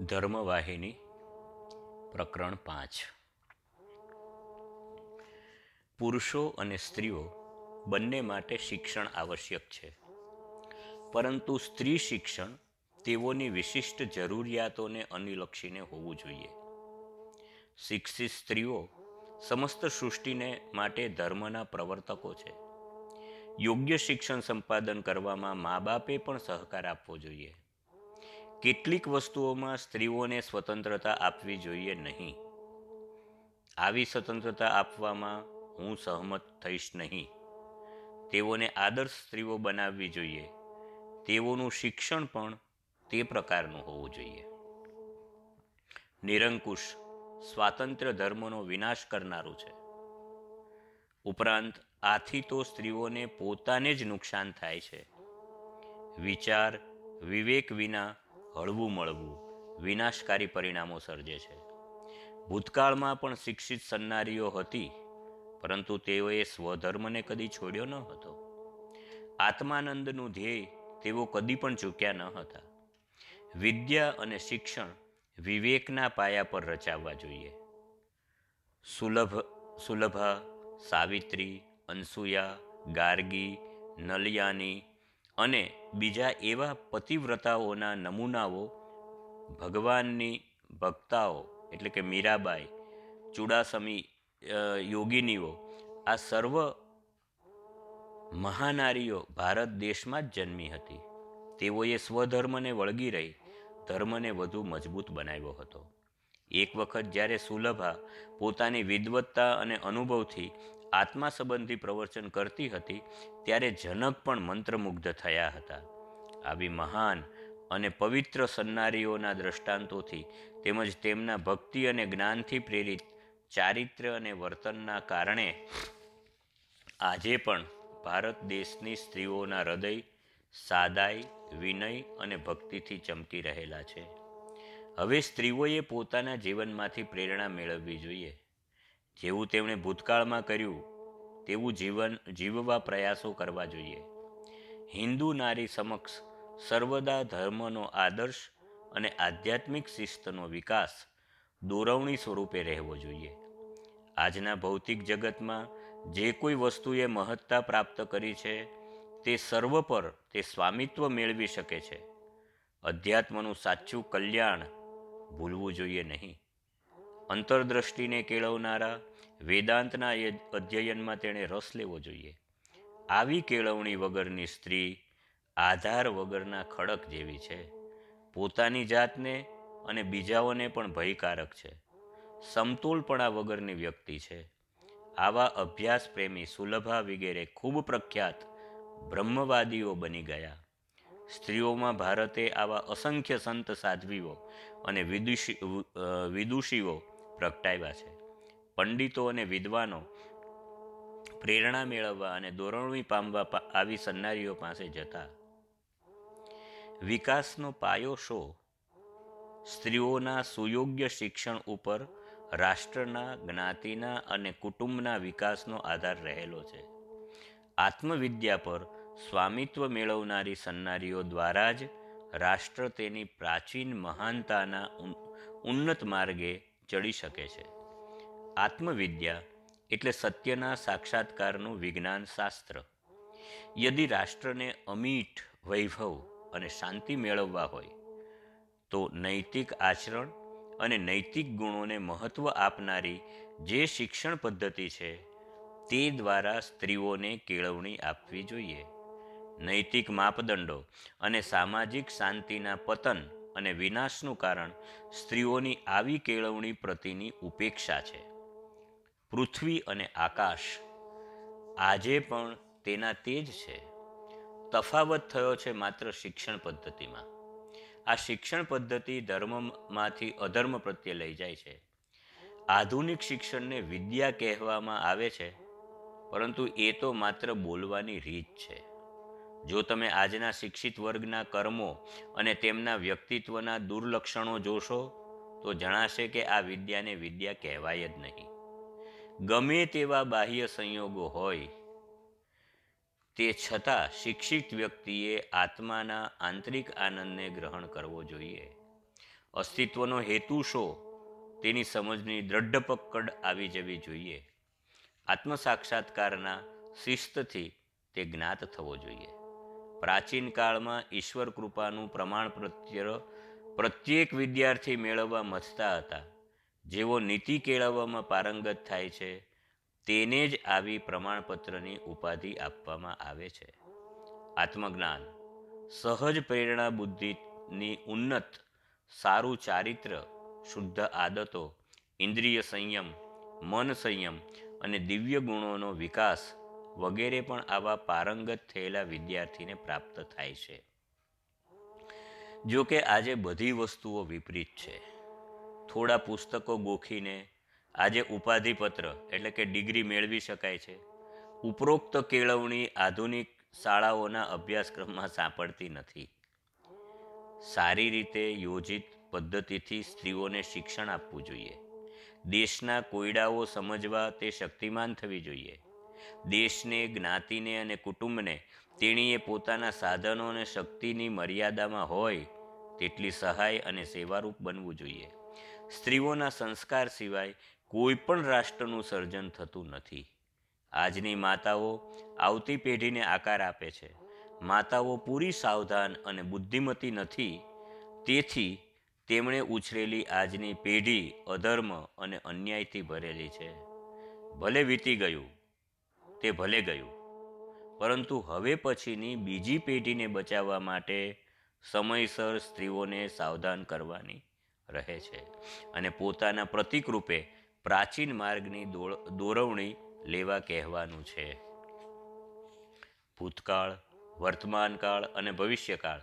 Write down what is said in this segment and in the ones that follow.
ધર્મવાહિની, પ્રકરણ પાંચ. પુરુષો અને સ્ત્રીઓ બંને માટે શિક્ષણ આવશ્યક છે. પરંતુ સ્ત્રી શિક્ષણ તેઓની વિશિષ્ટ જરૂરિયાતોને અનુલક્ષીને હોવું જોઈએ. શિક્ષિત સ્ત્રીઓ સમસ્ત સૃષ્ટિને માટે ધર્મના પ્રવર્તકો છે. યોગ્ય શિક્ષણ સંપાદન કરવામાં મા બાપે પણ સહકાર આપવો જોઈએ. કેટલીક વસ્તુઓમાં સ્ત્રીઓને સ્વતંત્રતા આપવી જોઈએ નહીં. આવી સ્વતંત્રતા આપવામાં હું સહમત થઈશ નહીં. તેઓને આદર્શ સ્ત્રીઓ બનાવવી જોઈએ. તેઓનું શિક્ષણ પણ તે પ્રકારનું હોવું જોઈએ. નિરંકુશ, સ્વાતંત્ર્ય ધર્મનો વિનાશ કરનારું છે. ઉપરાંત, આથી તો સ્ત્રીઓને પોતાને જ નુકસાન થાય છે. વિચાર, વિવેક વિના હળવું મળવું વિનાશકારી પરિણામો સર્જે છે. ભૂતકાળમાં પણ શિક્ષિત સન્નારીઓ હતી, પરંતુ તેઓએ સ્વધર્મને કદી છોડ્યો ન હતો. આત્માનંદનું ધ્યેય તેઓ કદી પણ ચૂક્યા ન હતા. વિદ્યા અને શિક્ષણ વિવેકના પાયા પર રચાવવા જોઈએ. સુલભ, સુલભા, સાવિત્રી, અનસુયા, ગાર્ગી, નલિયાની અને બીજા એવા પતિવ્રતાઓના નમૂનાઓ ભગવાનની ભક્તાઓ, એટલે કે મીરાબાઈ, ચુડાસમી યોગિનીઓ, આ સર્વ મહાનારીઓ ભારત દેશમાં જ જન્મી હતી. તેઓએ સ્વધર્મને વળગી રહી, ધર્મને વધુ મજબૂત બનાવ્યો હતો. એક વખત જ્યારે સુલભા પોતાની વિદવત્તા અને અનુભવથી આત્મા સંબંધી પ્રવચન કરતી હતી, ત્યારે જનક પણ મંત્રમુગ્ધ થયા હતા. આવી મહાન અને પવિત્ર સન્નારીઓના દ્રષ્ટાંતોથી તેમજ તેમના ભક્તિ અને જ્ઞાનથી પ્રેરિત ચારિત્ર્ય અને વર્તનના કારણે આજે પણ ભારત દેશની સ્ત્રીઓના હૃદય સાદાઈ, વિનય અને ભક્તિથી ચમકી રહેલા છે. હવે સ્ત્રીઓએ પોતાના જીવનમાંથી પ્રેરણા મેળવવી જોઈએ. જેવું તેમણે ભૂતકાળમાં કર્યું, તેવું જીવન જીવવા પ્રયાસો કરવા જોઈએ. હિન્દુ નારી સમક્ષ સર્વદા ધર્મનો આદર્શ અને આધ્યાત્મિક શિસ્તનો વિકાસ દોરવણી સ્વરૂપે રહેવો જોઈએ. આજના ભૌતિક જગતમાં જે કોઈ વસ્તુએ મહત્તા પ્રાપ્ત કરી છે, તે સર્વ પર તે સ્વામિત્વ મેળવી શકે છે. અધ્યાત્મનું સાચું કલ્યાણ ભૂલવું જોઈએ નહીં. અંતરદ્રષ્ટિને કેળવનારા વેદાંતના અધ્યયનમાં તેણે રસ લેવો જોઈએ. આવી કેળવણી વગરની સ્ત્રી આધાર વગરના ખડક જેવી છે. પોતાની જાતને અને બીજાઓને પણ ભયકારક છે. સમતોલપણા વગરની વ્યક્તિ છે. આવા અભ્યાસ પ્રેમી સુલભા વગેરે ખૂબ પ્રખ્યાત બ્રહ્મવાદીઓ બની ગયા. સ્ત્રીઓમાં ભારતે આવા અસંખ્ય સંત સાધ્વીઓ અને વિદુષી વિદુષીઓ પ્રગટાવ્યા છે. પંડિતો અને વિદ્વાનો પ્રેરણા મેળવવા અને દોરણવી પામવા આવી સન્નારીઓ પાસે જતા. વિકાસનો પાયો શો? સ્ત્રીઓના સુયોગ્ય શિક્ષણ ઉપર રાષ્ટ્રના જ્ઞાતિના અને કુટુંબના વિકાસનો આધાર રહેલો છે. આત્મવિદ્યા પર સ્વામિત્વ મેળવનારી સન્નારીઓ દ્વારા જ રાષ્ટ્ર તેની પ્રાચીન મહાનતાના ઉન્નત માર્ગે ચડી શકે છે. આત્મવિદ્યા એટલે સત્યના સાક્ષાત્કારનું વિજ્ઞાન શાસ્ત્ર યદિ રાષ્ટ્રને અમીઠ વૈભવ અને શાંતિ મેળવવા હોય, તો નૈતિક આચરણ અને નૈતિક ગુણોને મહત્ત્વ આપનારી જે શિક્ષણ પદ્ધતિ છે, તે દ્વારા સ્ત્રીઓને કેળવણી આપવી જોઈએ. નૈતિક માપદંડો અને સામાજિક શાંતિના પતન અને વિનાશનું કારણ સ્ત્રીઓની આવી કેળવણી પ્રતિની ઉપેક્ષા છે. પૃથ્વી અને આકાશ આજે પણ તેના તે જ છે. તફાવત થયો છે માત્ર શિક્ષણ પદ્ધતિમાં. આ શિક્ષણ પદ્ધતિ ધર્મમાંથી અધર્મ પ્રત્યે લઈ જાય છે. આધુનિક શિક્ષણને વિદ્યા કહેવામાં આવે છે, પરંતુ એ તો માત્ર બોલવાની રીત છે. જો તમે આજના શિક્ષિત વર્ગના કર્મો અને તેમના વ્યક્તિત્વના દુર્લક્ષણો જોશો, તો જણાશે કે આ વિદ્યાને વિદ્યા કહેવાય જ નહીં. ગમે તેવા બાહ્ય સંયોગો હોય, તે છતાં શિક્ષિત વ્યક્તિએ આત્માના આંતરિક આનંદને ગ્રહણ કરવો જોઈએ. અસ્તિત્વનો હેતુ શો, તેની સમજની દ્રઢ પકડ આવી જવી જોઈએ. આત્મ સાક્ષાત્કારના શિસ્તથી તે જ્ઞાત થવો જોઈએ. પ્રાચીન કાળમાં ઈશ્વર કૃપાનું પ્રમાણપત્ર પ્રત્યેક વિદ્યાર્થી મેળવવા મથતા હતા. જેઓ નીતિ કેળવવામાં પારંગત થાય છે, તેને જ આવી પ્રમાણપત્રની ઉપાધિ આપવામાં આવે છે. આત્મજ્ઞાન. સહજ પ્રેરણા બુદ્ધિની ઉન્નત, સારું ચારિત્ર, શુદ્ધ આદતો, ઇન્દ્રિય સંયમ, મન સંયમ અને દિવ્ય ગુણોનો વિકાસ વગેરે પણ આવા પારંગત થયેલા વિદ્યાર્થીને પ્રાપ્ત થાય છે. જો કે આજે બધી વસ્તુઓ વિપરીત છે. થોડા પુસ્તકો ગોખીને આજે ઉપાધિપત્ર એટલે કે ડિગ્રી મેળવી શકાય છે. ઉપરોક્ત કેળવણી આધુનિક શાળાઓના અભ્યાસક્રમમાં સાંપડતી નથી. સારી રીતે યોજિત પદ્ધતિથી સ્ત્રીઓને શિક્ષણ આપવું જોઈએ. દેશના કોયડાઓ સમજવા તે શક્તિમાન થવી જોઈએ. દેશને, જ્ઞાતિને અને કુટુંબને તેણીએ પોતાના સાધનો અને શક્તિની મર્યાદામાં હોય તેટલી સહાય અને સેવારૂપ બનવું જોઈએ. સ્ત્રીઓના સંસ્કાર સિવાય કોઈ પણ રાષ્ટ્રનું સર્જન થતું નથી. આજની માતાઓ આવતી પેઢીને આકાર આપે છે. માતાઓ પૂરી સાવધાન અને બુદ્ધિમતી નથી. તેથી તેમણે ઉછરેલી આજની પેઢી અધર્મ અને અન્યાયથી ભરેલી છે. ભલે વીતી ગયું તે ભલે ગયું. પરંતુ હવે પછીની બીજી પેઢીને બચાવવા માટે સમયસર સ્ત્રીઓને સાવધાન કરવાની રહે છે અને પોતાના પ્રતિક રૂપે પ્રાચીન માર્ગની દોરવણી લેવા કહેવાનું છે. ભૂતકાળ, વર્તમાનકાળ અને ભવિષ્યકાળ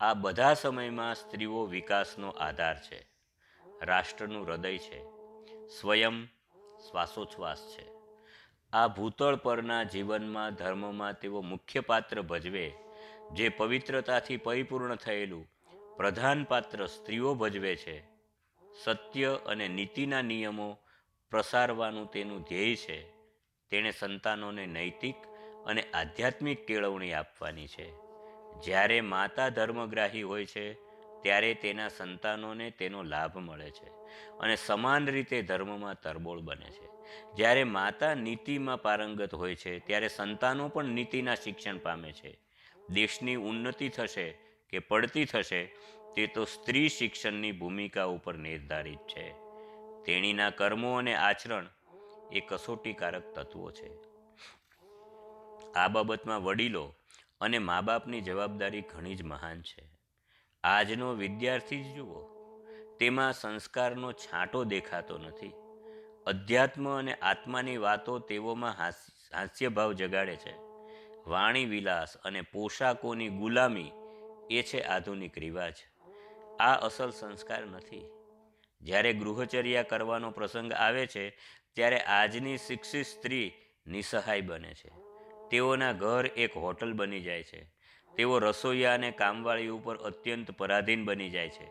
આ બધા સમયમાં સ્ત્રીઓ વિકાસનો આધાર છે. રાષ્ટ્રનું હૃદય છે. સ્વયં શ્વાસોચ્છ્વાસ છે. આ ભૂતળ પરના જીવનમાં ધર્મમાં તેઓ મુખ્ય પાત્ર ભજવે, જે પવિત્રતાથી પરિપૂર્ણ થયેલું પ્રધાન પાત્ર સ્ત્રીઓ ભજવે છે. સત્ય અને નીતિના નિયમો પ્રસારવાનું તેનું ધ્યેય છે. તેણે સંતાનોને નૈતિક અને આધ્યાત્મિક કેળવણી આપવાની છે. જ્યારે માતા ધર્મગ્રાહી હોય છે, ત્યારે તેના સંતાનોને તેનો લાભ મળે છે અને સમાન રીતે ધર્મમાં તરબોળ બને છે. જ્યારે માતા નીતિમાં પારંગત હોય છે, ત્યારે સંતાનો પણ નીતિના શિક્ષણ પામે છે. દેશની ઉન્નતિ થશે કે પડતી થશે, તે તો સ્ત્રી શિક્ષણની ભૂમિકા ઉપર નિર્ધારિત છે. તેણીના કર્મો અને આચરણ એ કસોટીકારક તત્વો છે. આ બાબતમાં વડીલો અને મા બાપની જવાબદારી ઘણી જ મહાન છે. આજનો વિદ્યાર્થી જ જુઓ, તેમાં સંસ્કારનો છાંટો દેખાતો નથી. અધ્યાત્મ અને આત્માની વાતો તેઓમાં હાસ્યભાવ જગાડે છે. વાણી વિલાસ અને પોશાકોની ગુલામી એ છે આધુનિક રિવાજ. આ અસલ સંસ્કાર નથી. જ્યારે ગૃહચર્યા કરવાનો પ્રસંગ આવે છે, ત્યારે આજની શિક્ષિત સ્ત્રી નિસહાય બને છે. તેઓના ઘર એક હોટલ બની જાય છે. તેઓ રસોઈયા અને કામવાળી ઉપર અત્યંત પરાધીન બની જાય છે.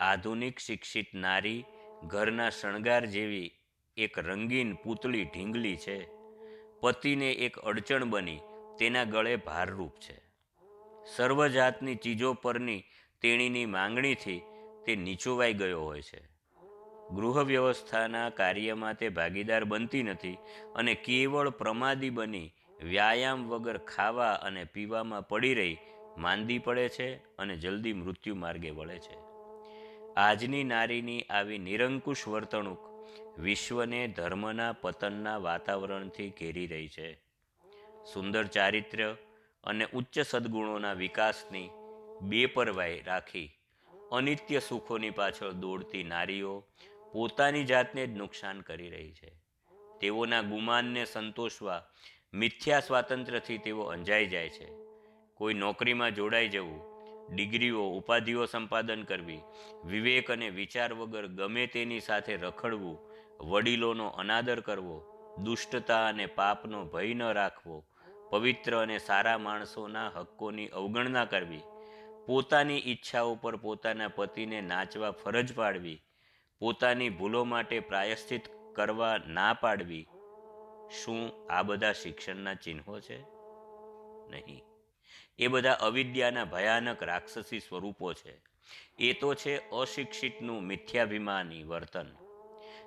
આધુનિક શિક્ષિત નારી ઘરના શણગાર જેવી એક રંગીન પૂતળી ઢીંગલી છે. પતિને એક અડચણ બની, તેના ગળે ભારરૂપ છે. સર્વજાતની ચીજો પરની તેણીની માંગણીથી તે નીચોવાઈ ગયો હોય છે. ગૃહ વ્યવસ્થાના કાર્યમાં તે ભાગીદાર બનતી નથી અને કેવળ પ્રમાદી બની વ્યાયામ વગર ખાવા અને પીવામાં પડી રહી, માંદી પડે છે અને જલ્દી મૃત્યુ માર્ગે વળે છે. આજની નારીની આવી નિરંકુશ વર્તણૂક વિશ્વને ધર્મના, પતનના વાતાવરણથી ઘેરી રહી છે. સુંદર ચારિત્ર્ય અને ઉચ્ચ સદગુણોના વિકાસની બેપરવાઈ રાખી અનિત્ય સુખોની પાછળ દોડતી નારીઓ પોતાની જાતને જ નુકસાન કરી રહી છે. તેઓના ગુમાનને સંતોષવા, મિથ્યા સ્વાતંત્ર્યથી તેઓ અંજાઈ જાય છે. કોઈ નોકરીમાં જોડાઈ જવું, ડિગ્રીઓ, ઉપાધિઓ સંપાદન કરવી, વિવેક અને વિચાર વગર ગમે તેની સાથે રખડવું વડીલોનો અનાદર કરવો, દુષ્ટતા અને પાપનો ભય ન રાખવો, પવિત્ર અને સારા માણસોના હક્કોની અવગણના કરવી, પોતાની ઈચ્છા ઉપર પોતાના પતિને નાચવા ફરજ પાડવી, પોતાની ભૂલો માટે પ્રાયશ્ચિત કરવા ના પાડવી. શું આ બધા શિક્ષણના ચિહ્નો છે? નહીં. એ બધા અવિદ્યાના ભયાનક રાક્ષસી સ્વરૂપો છે. એ તો છે અશિક્ષિતનું મિથ્યાભિમાની વર્તન.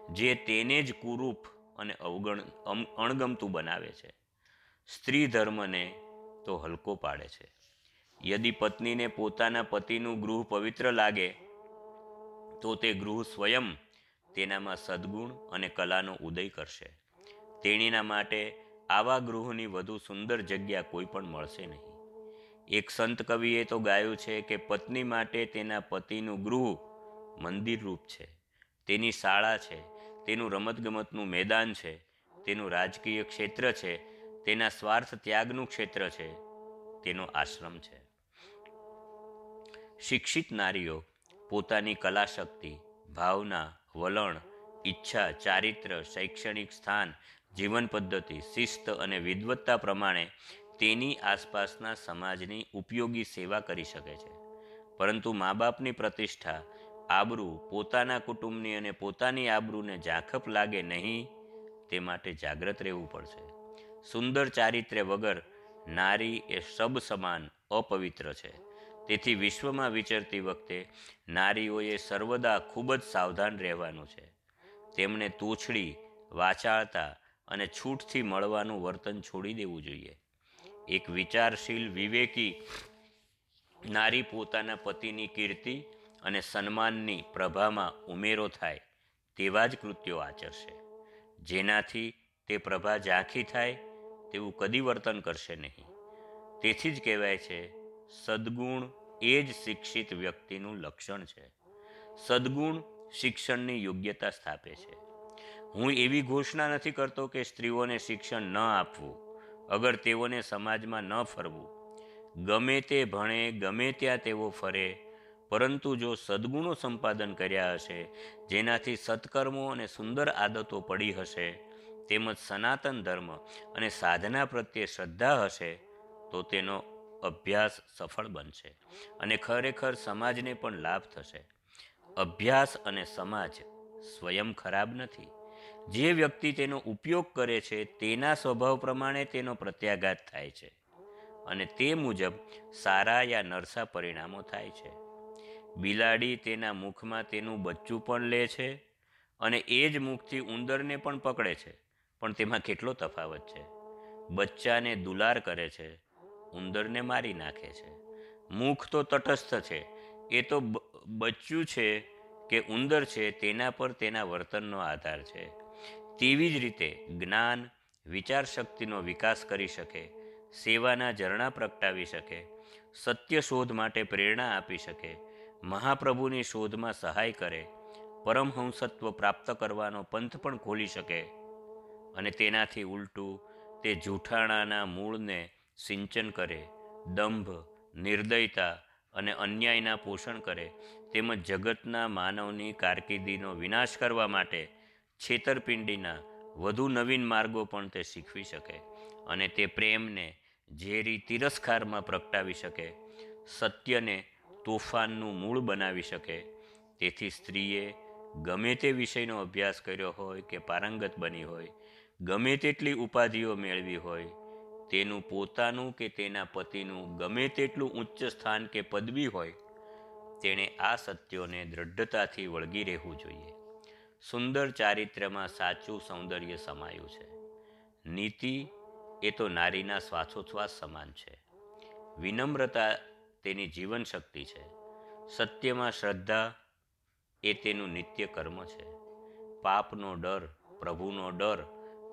જે તેને જ કુરૂપ અને અવગણ અણગમતું બનાવે છે. સ્ત્રી ધર્મને તો હલકો પાડે છે. યદિ પત્નીને પોતાના પતિનું ગૃહ પવિત્ર લાગે, તો તે ગૃહ સ્વયં તેનામાં સદ્ગુણ અને કલાનો ઉદય કરશે. તેણીના માટે આવા ગૃહની વધુ સુંદર જગ્યા કોઈ પણ મળશે નહીં. એક સંત કવિએ તો ગાયું છે કે પત્ની માટે તેના પતિનું ગૃહ મંદિર રૂપ છે. તેની શાળા છે. તેનું રમતગમતનું મેદાન છે, તેનું રાજકીય ક્ષેત્ર છે, તેના સ્વાર્થ ત્યાગનું ક્ષેત્ર છે, તેનો આશ્રમ છે. શિક્ષિત નારીઓ પોતાની કલાશક્તિ, ભાવના, વલણ, ઈચ્છા, ચારિત્ર, શૈક્ષણિક સ્થાન, જીવન પદ્ધતિ, શિસ્ત અને વિદવત્તા પ્રમાણે તેની આસપાસના સમાજની ઉપયોગી સેવા કરી શકે છે. પરંતુ મા બાપની પ્રતિષ્ઠા આબરૂ પોતાના કુટુંબની અને પોતાની આબરૂને ઝાંખપ લાગે નહીં, તે માટે જાગ્રત રહેવું પડશે. સુંદર ચારિત્ર્ય વગર નારી એ સબ સમાન અપવિત્ર છે. તેથી વિશ્વમાં વિચરતી વખતે નારીઓએ સર્વદા ખૂબ જ સાવધાન રહેવાનું છે. તેમણે તોછડી, વાચાળતા અને છૂટથી મળવાનું વર્તન છોડી દેવું જોઈએ. એક વિચારશીલ, વિવેકી નારી પોતાના પતિની કીર્તિ અને સન્માનની પ્રભામાં ઉમેરો થાય તેવા જ કૃત્યો આચરશે. જેનાથી તે પ્રભા ઝાંખી થાય તેવું કદી વર્તન કરશે નહીં. તેથી જ કહેવાય છે, સદ્ગુણ એ જ શિક્ષિત વ્યક્તિનું લક્ષણ છે. સદ્ગુણ શિક્ષણની યોગ્યતા સ્થાપે છે. હું એવી ઘોષણા નથી કરતો કે સ્ત્રીઓને શિક્ષણ ન આપવું, અગર તેઓને સમાજમાં ન ફરવું. ગમે તે ભણે, ગમે ત્યાં તેઓ ફરે પરંતુ જો સદ્ગુણો સંપાદન કર્યા હશે, જેનાથી સત્કર્મો અને સુંદર આદતો પડી હશે, તેમજ સનાતન ધર્મ અને સાધના પ્રત્યે શ્રદ્ધા હશે, તો તેનો અભ્યાસ સફળ બનશે અને ખરેખર સમાજને પણ લાભ થશે. અભ્યાસ અને સમાજ સ્વયં ખરાબ નથી. જે વ્યક્તિ તેનો ઉપયોગ કરે છે, તેના સ્વભાવ પ્રમાણે તેનો પ્રત્યાઘાત થાય છે અને તે મુજબ સારા યા નરસા પરિણામો થાય છે. બિલાડી તેના મુખમાં તેનું બચ્ચું પણ લે છે અને એ જ મુખથી ઉંદરને પણ પકડે છે. પણ તેમાં કેટલો તફાવત છે? બચ્ચાને દુલાર કરે છે, ઉંદરને મારી નાખે છે. મુખ તો તટસ્થ છે. એ તો બચ્ચું છે કે ઉંદર છે તેના પર તેના વર્તનનો આધાર છે. તેવી જ રીતે જ્ઞાન વિચાર શક્તિનો વિકાસ કરી શકે, સેવાના ઝરણા પ્રગટાવી શકે, સત્ય શોધ માટે પ્રેરણા આપી શકે મહાપ્રભુની શોધમાં સહાય કરે, પરમહંસત્વ પ્રાપ્ત કરવાનો પંથ પણ ખોલી શકે. અને તેનાથી ઉલટું તે જૂઠાણાના મૂળને સિંચન કરે, દંભ, નિર્દયતા અને અન્યાયના પોષણ કરે, તેમજ જગતના માનવની કારકિર્દીનો વિનાશ કરવા માટે છેતરપિંડીના વધુ નવીન માર્ગો પણ તે શીખવી શકે અને તે પ્રેમને ઝેરી તિરસ્કારમાં પ્રગટાવી શકે. સત્યને તોફાનનું મૂળ બનાવી શકે. તેથી સ્ત્રીએ ગમે તે વિષયનો અભ્યાસ કર્યો હોય કે પારંગત બની હોય, ગમે તેટલી ઉપાધિઓ મેળવી હોય, તેનું પોતાનું કે તેના પતિનું ગમે તેટલું ઉચ્ચ સ્થાન કે પદવી હોય, તેણે આ સત્યોને દૃઢતાથી વળગી રહેવું જોઈએ. સુંદર ચારિત્ર્યમાં સાચું સૌંદર્ય સમાયું છે. નીતિ એ તો નારીના શ્વાસોચ્છ્વાસ સમાન છે. વિનમ્રતા તેની જીવન શક્તિ છે. સત્યમાં શ્રદ્ધા એ તેનું નિત્ય કર્મ છે. પાપનો ડર, પ્રભુનો ડર,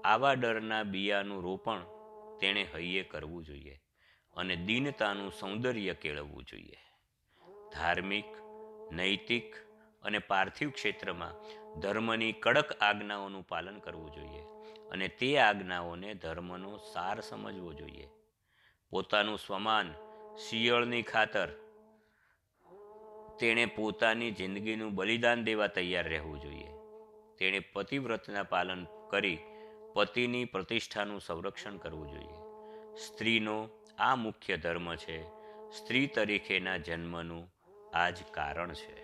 આવા ડરના બિયાનું રોપણ તેણે હૈયે કરવું જોઈએ અને દીનતાનું સૌંદર્ય કેળવવું જોઈએ. ધાર્મિક, નૈતિક અને પાર્થિવ ક્ષેત્રમાં ધર્મની કડક આજ્ઞાઓનું પાલન કરવું જોઈએ અને તે આજ્ઞાઓને ધર્મનો સાર સમજવો જોઈએ. પોતાનું સ્વમાન શિયળની ખાતર. તેણે પોતાની જિંદગીનું બલિદાન દેવા તૈયાર રહેવું જોઈએ. તેણે પતિવ્રતના પાલન કરી પતિની પ્રતિષ્ઠાનું સંરક્ષણ કરવું જોઈએ. સ્ત્રીનો આ મુખ્ય ધર્મ છે. સ્ત્રી તરીકેના જન્મનું આ જ કારણ છે.